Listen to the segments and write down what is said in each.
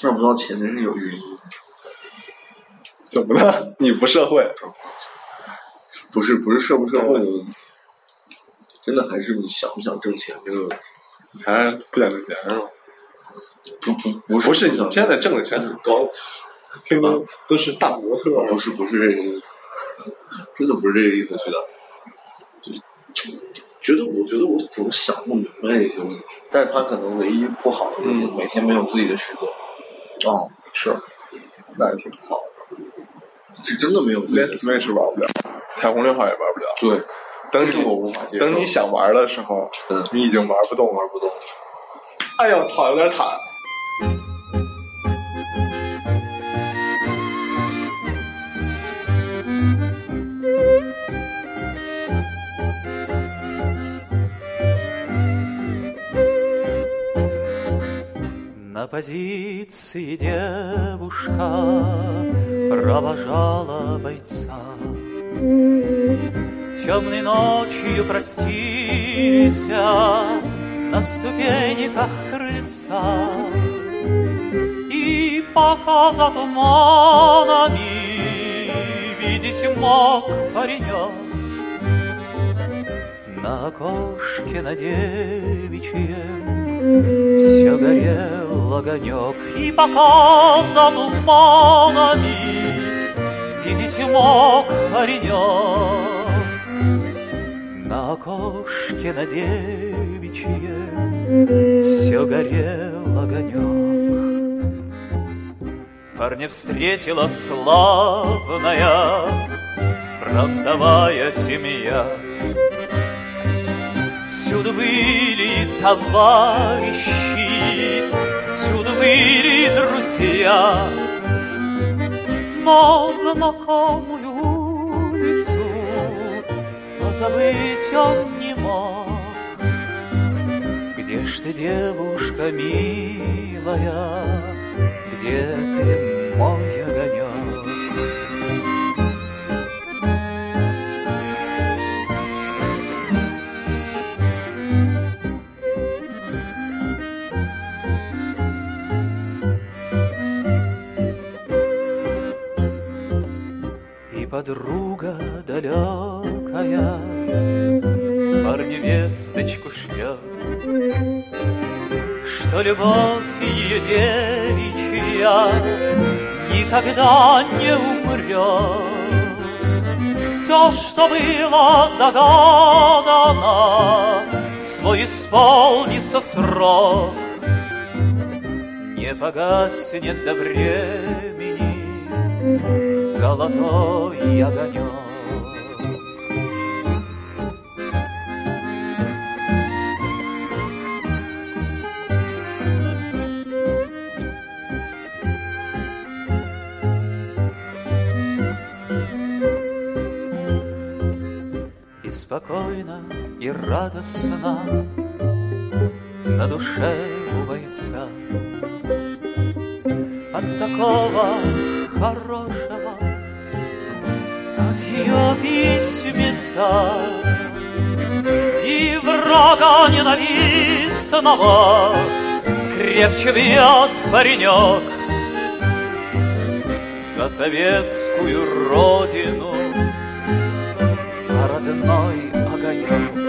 赚不到钱真是有原因。怎么了？你不社会？不是不是社不社会的问题，真的还是你想不想挣钱这个问题。还不想挣钱是吗？不不不不是，不你现在挣的钱很高 都是大模特儿。不是不是这个意思，真的不是这个意思，徐导。就觉得我觉得我总想不明白一些问题，但是他可能唯一不好的就是嗯每天没有自己的时间，哦，是，那也挺好的。是真的没有自己连的。Switch 玩不了，彩虹六号也玩不了。对，等这是我你无法接受。等你想玩的时候，嗯你已经玩不动。玩不动，哎呦，操，有点惨。На позиции девушка провожала бойца. Темной ночью простились на ступеньках крыльца. И пока за туманами видеть мог паренек, на окошке на девичьем все горел огонек, и пока за туманами видеть мог паренек. На окошке на девичье все горел огонек. Парня встретила славная фронтовая семья. Всюду были товарищи, всюду были друзья, но знакомую улицу забыть он не мог. Где ж ты, девушка милая, где ты, подруга далекая. Парню весточку шлет Что любовь ее девичья Никогда не умрет. Все, что было загадано Свой исполнится срок. Не погаснет до времени золотой огонек. И спокойно, и радостно на душе у бойца от такого хорошего, ее письмеца и врага ненавистного крепче бьет паренек за советскую родину, за родной огонек.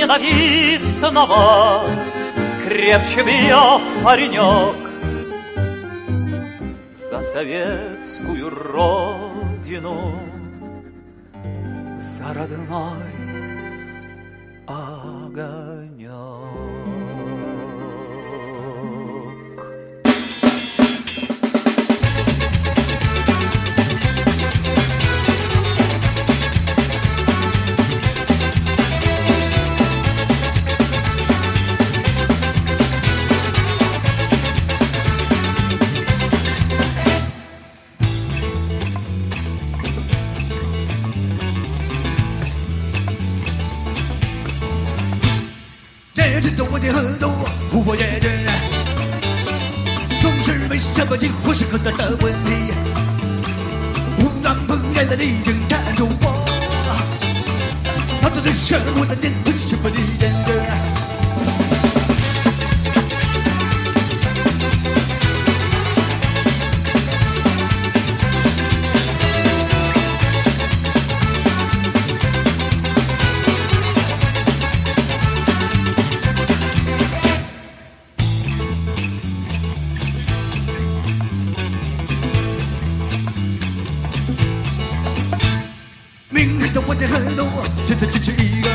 Ненавистного крепче бьет паренек за советскую родину, за родной огонек. 的问题很多，无法解决。总是为什么几乎是很大的问题？不让朋友的力量缠着我，他的人生我的念头是什么理解？的问题很多，现在只是一个。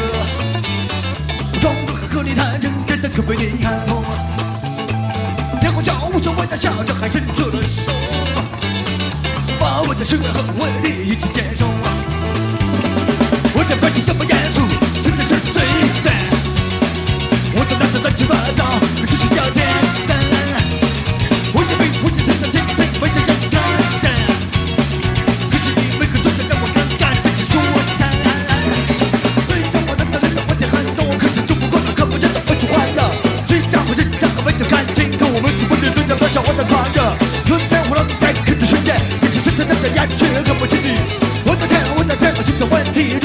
装作和你谈。成，真的可被你看破。天空笑无所谓的笑着，还伸出了手，把我的失败和问题一起接受。我的表情那么严肃，真的是随便。我的脑子乱七八糟，只是要简我的眼却看不清你，我的天，我的天，我心中问题。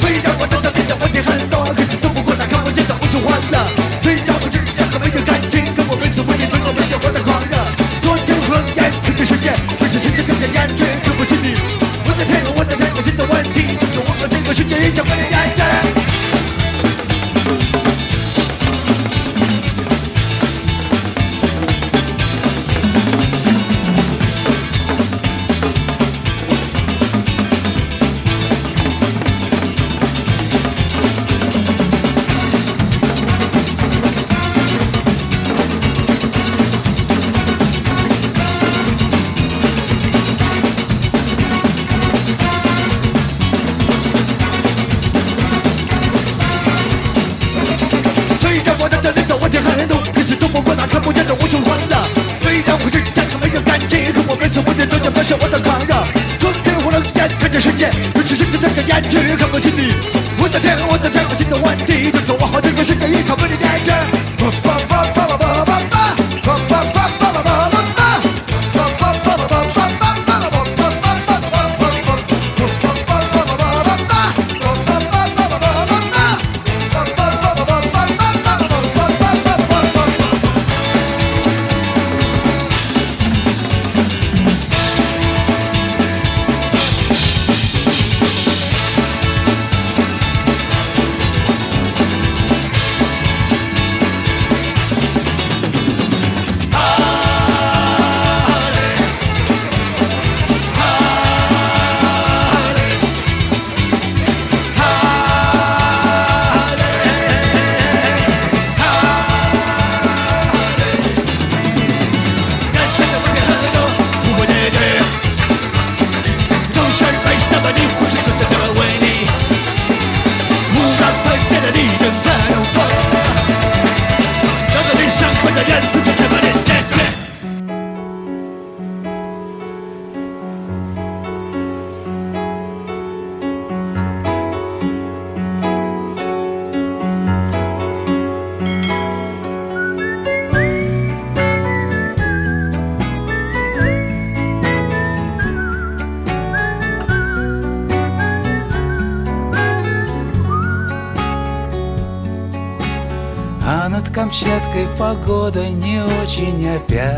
虽然我的脑里的问题很多，可是都不过那看我见到无处欢乐。虽然我之间和没有感情，可我每次为你能够分享我的狂热。昨天我眼看着世界，可是世界更加眼却看不是你。我的天，我的天，我新的问题就是我和这个世界一样这里的问题很多，可是都不过那看不见的无穷欢乐。虽然我日常和没有感情，可我每次问题都在表示我的狂热。春天我冷眼看着世界，可是世界瞪着眼睛看不清你。我的天，我的天，我心的问题就是我和这个世界一场被你解决。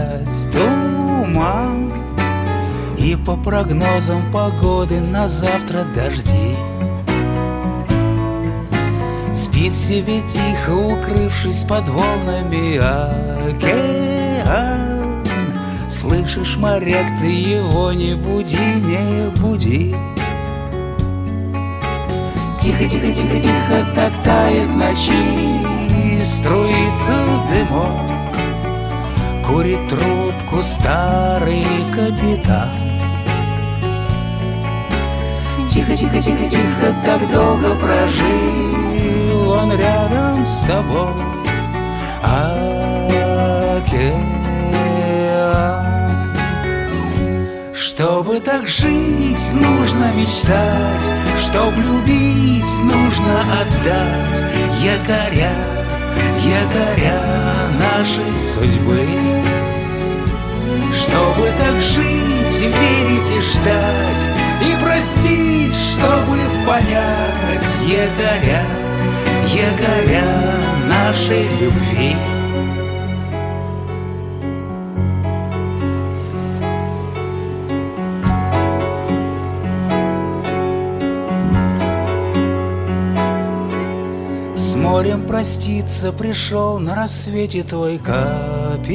Опять туман И по прогнозам погоды на завтра дожди. Спит себе тихо, укрывшись под волнами океан. Слышишь, моряк, ты его не буди, не буди. Тихо, тихо, тихо, тихо, так тает ночи Струится дымок Курит трубку старый капитан. Тихо, тихо, тихо, тихо, так долго прожил Он рядом с тобой. Океан. Чтобы так жить, нужно мечтать. Чтоб любить, нужно отдать. Якоря, якоря нашей судьбы. Чтобы так жить, верить и ждать И простить, чтобы понять Якоря, якоря нашей любви проститься пришел на рассвете твой капитан.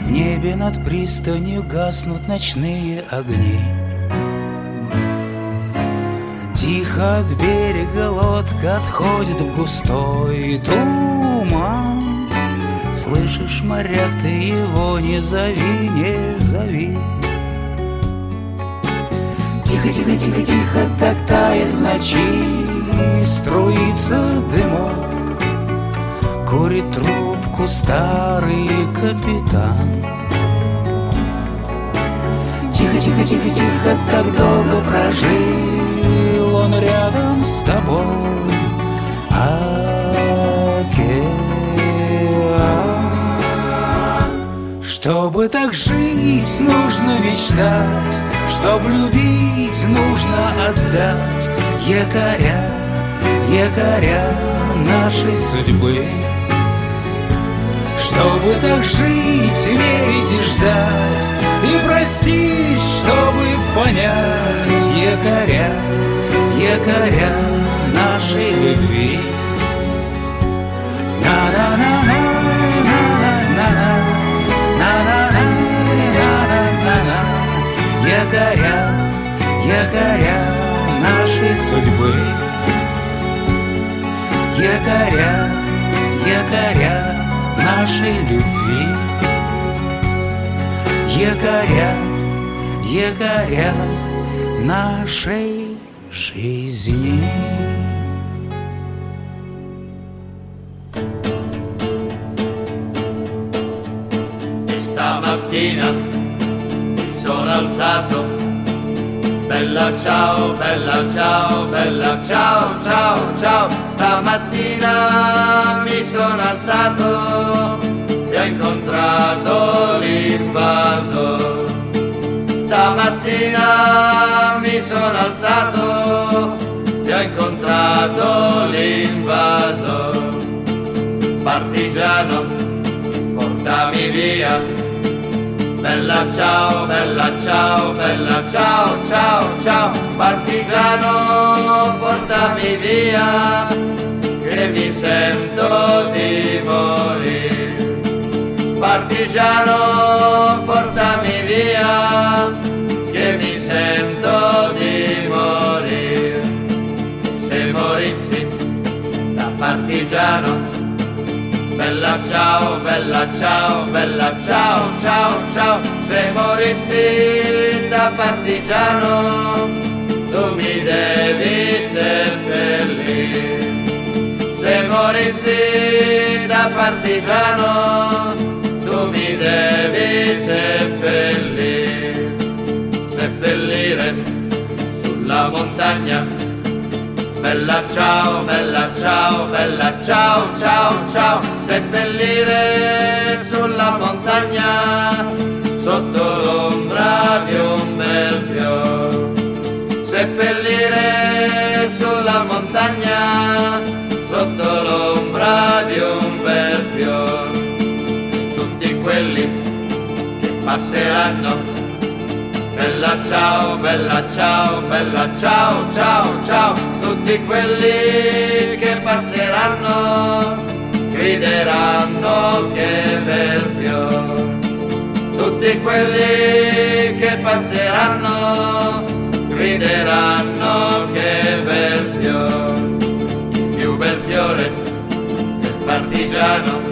В небе над пристанью гаснут ночные огни. Тихо от берега лодка отходит в густой туман. Слышишь, моряк, ты его не зови, не зови. Тихо, тихо, тихо, тихо, так тает в ночи Струится дымок Курит трубку старый капитан. Тихо, тихо, тихо, тихо, так долго прожил Он рядом с тобой. Океан. Чтобы так жить, нужно мечтать. Чтоб любить, нужно отдать Якоря, якоря нашей судьбы. Чтобы так жить, верить и ждать И простить, чтобы понять Якоря, якоря нашей любви. На-на-на-на, Якоря, якоря нашей судьбы Якоря, якоря нашей любви Якоря, якоря нашей жизни Stamattina mi sono alzato, bella ciao, bella ciao, bella ciao, ciao, ciao. Stamattina mi sono alzato e ho incontrato l'invaso. Stamattina mi sono alzato e ho incontrato l'invaso. Partigiano, portami via. Bella ciao, bella ciao, bella ciao, ciao, ciao. Partigiano, portami via, che mi sento di morire. Partigiano, portami via, che mi sento di morire. Se morissi da partigiano, Bella ciao, bella ciao, bella ciao, ciao, ciao. Se morissi da partigiano, tu mi devi seppellire. Se morissi da partigiano, tu mi devi seppellire. Seppellire sulla montagna Bella ciao, bella ciao, bella ciao, ciao, ciao, seppellire sulla montagna di un bel fior. E tutti quelli che passeranno Bella ciao, bella ciao, bella ciao, ciao, ciao, tutti quelli che passeranno grideranno che bel fior. tutti quelli che passeranno grideranno che bel fiore, partigiano.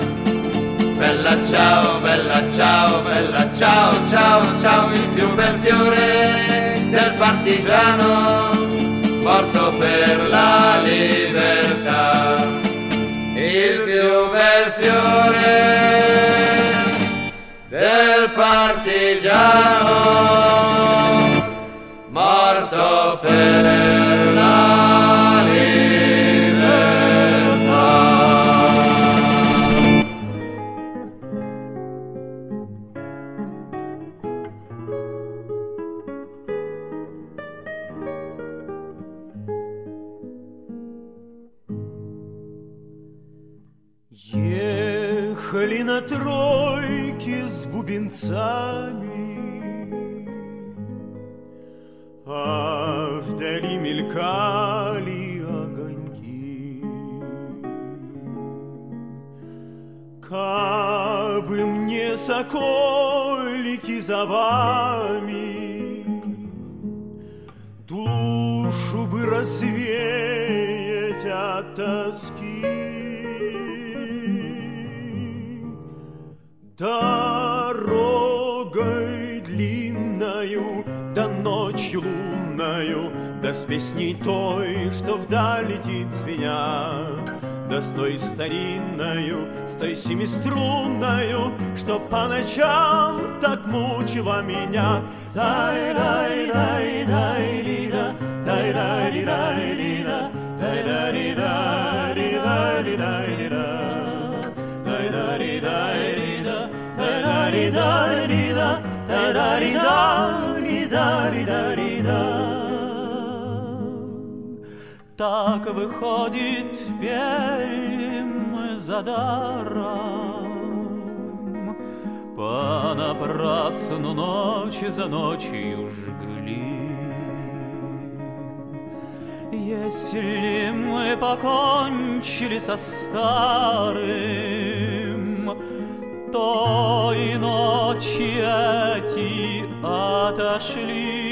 Bella ciao, bella ciao, bella ciao, ciao, ciao, il più bel fiore del partigiano, morto per la libertà. Il più bel fiore del partigiano, Кабы мне соколики за вами, Душу бы развеять от тоски. Дорогой длинною, да ночью лунною, Да с песней той, что вдаль летит звеня, Да с той старинною, с той семиструнною, Что по ночам так мучила меня. Тай-рай-рай-рай-рида, тай-рай-рай-рида, тай-рай-рай-рай-рай-рай-рида. Тай-ра-ри-дай-ри-да, тай-ра-ри-дай-ри-да, тай-ра-ри-да-ри-да-ри-да-ри-да. Так выходит, пелим за даром, Понапрасну ночь за ночью жгли. Если мы покончили со старым, то и ночи эти отошли.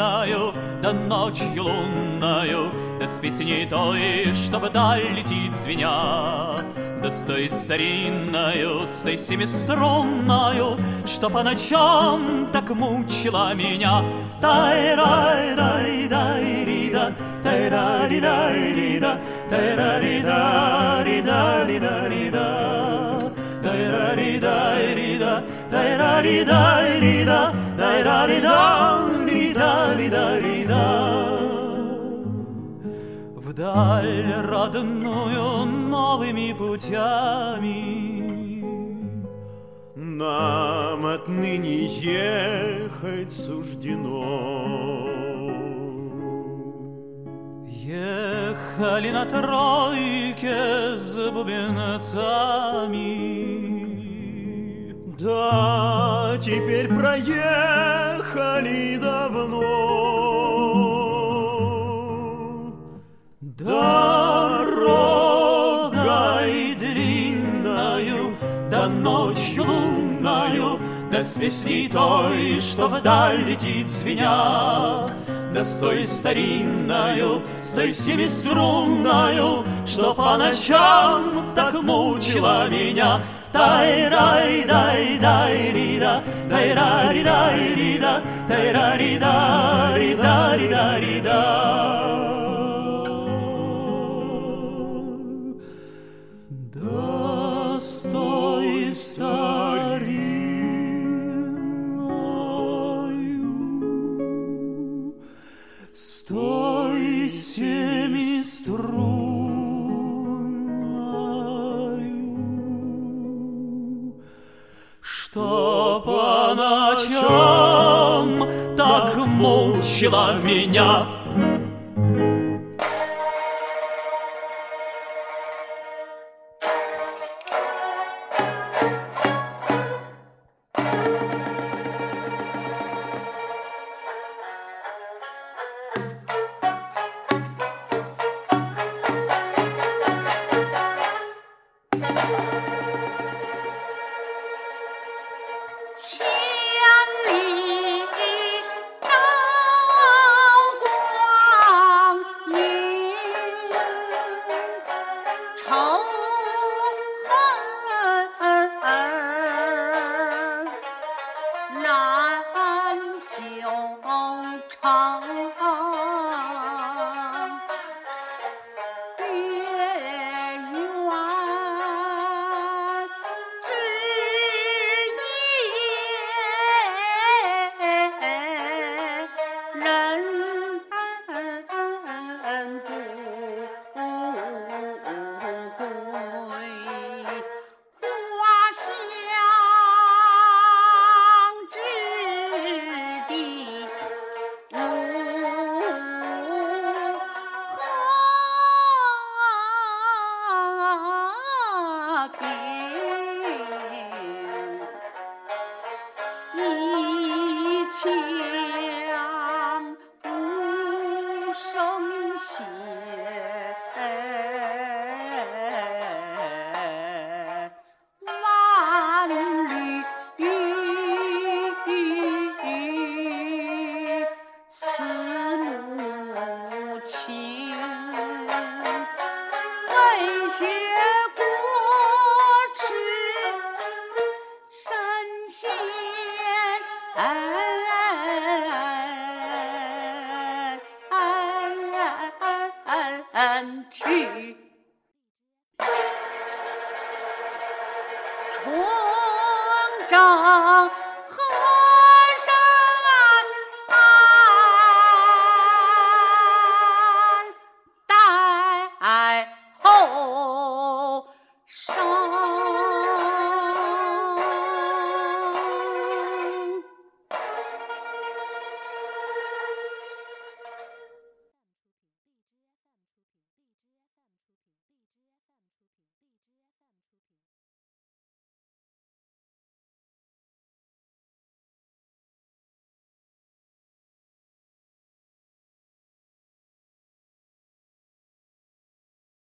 Длинною, да ночью лунною, да с песней той, что вдаль летит звеня, да с той старинною, с той семиструнною, что по ночам так мучила меня. Тай-рай-рай-дай-рида, тай-рай-рай-рида, тай-рай-рай-рида-рида-рида. Тай-ра-ри-дай-рида, тай-ра-ри-дай-рида, тай-ра-ри-дай-рида-рида-рида. Вдаль родную новыми путями. Нам отныне ехать суждено. Ехали на тройке с бубенцами. Да, теперь проехали давно Дорогой длинною, да ночью лунною, Да с той, что вдаль летит звеня, Да с той старинною, с той семиструнною, Что по ночам так мучила меня. Тай-рай-дай-дай-рида, тай-ра-ри-дай-рида, тай-ра-ри-дай-рида-рида. Да стой старинною, стой семиструнною, ночам так мучила меня. Oh. Mm-hmm. ta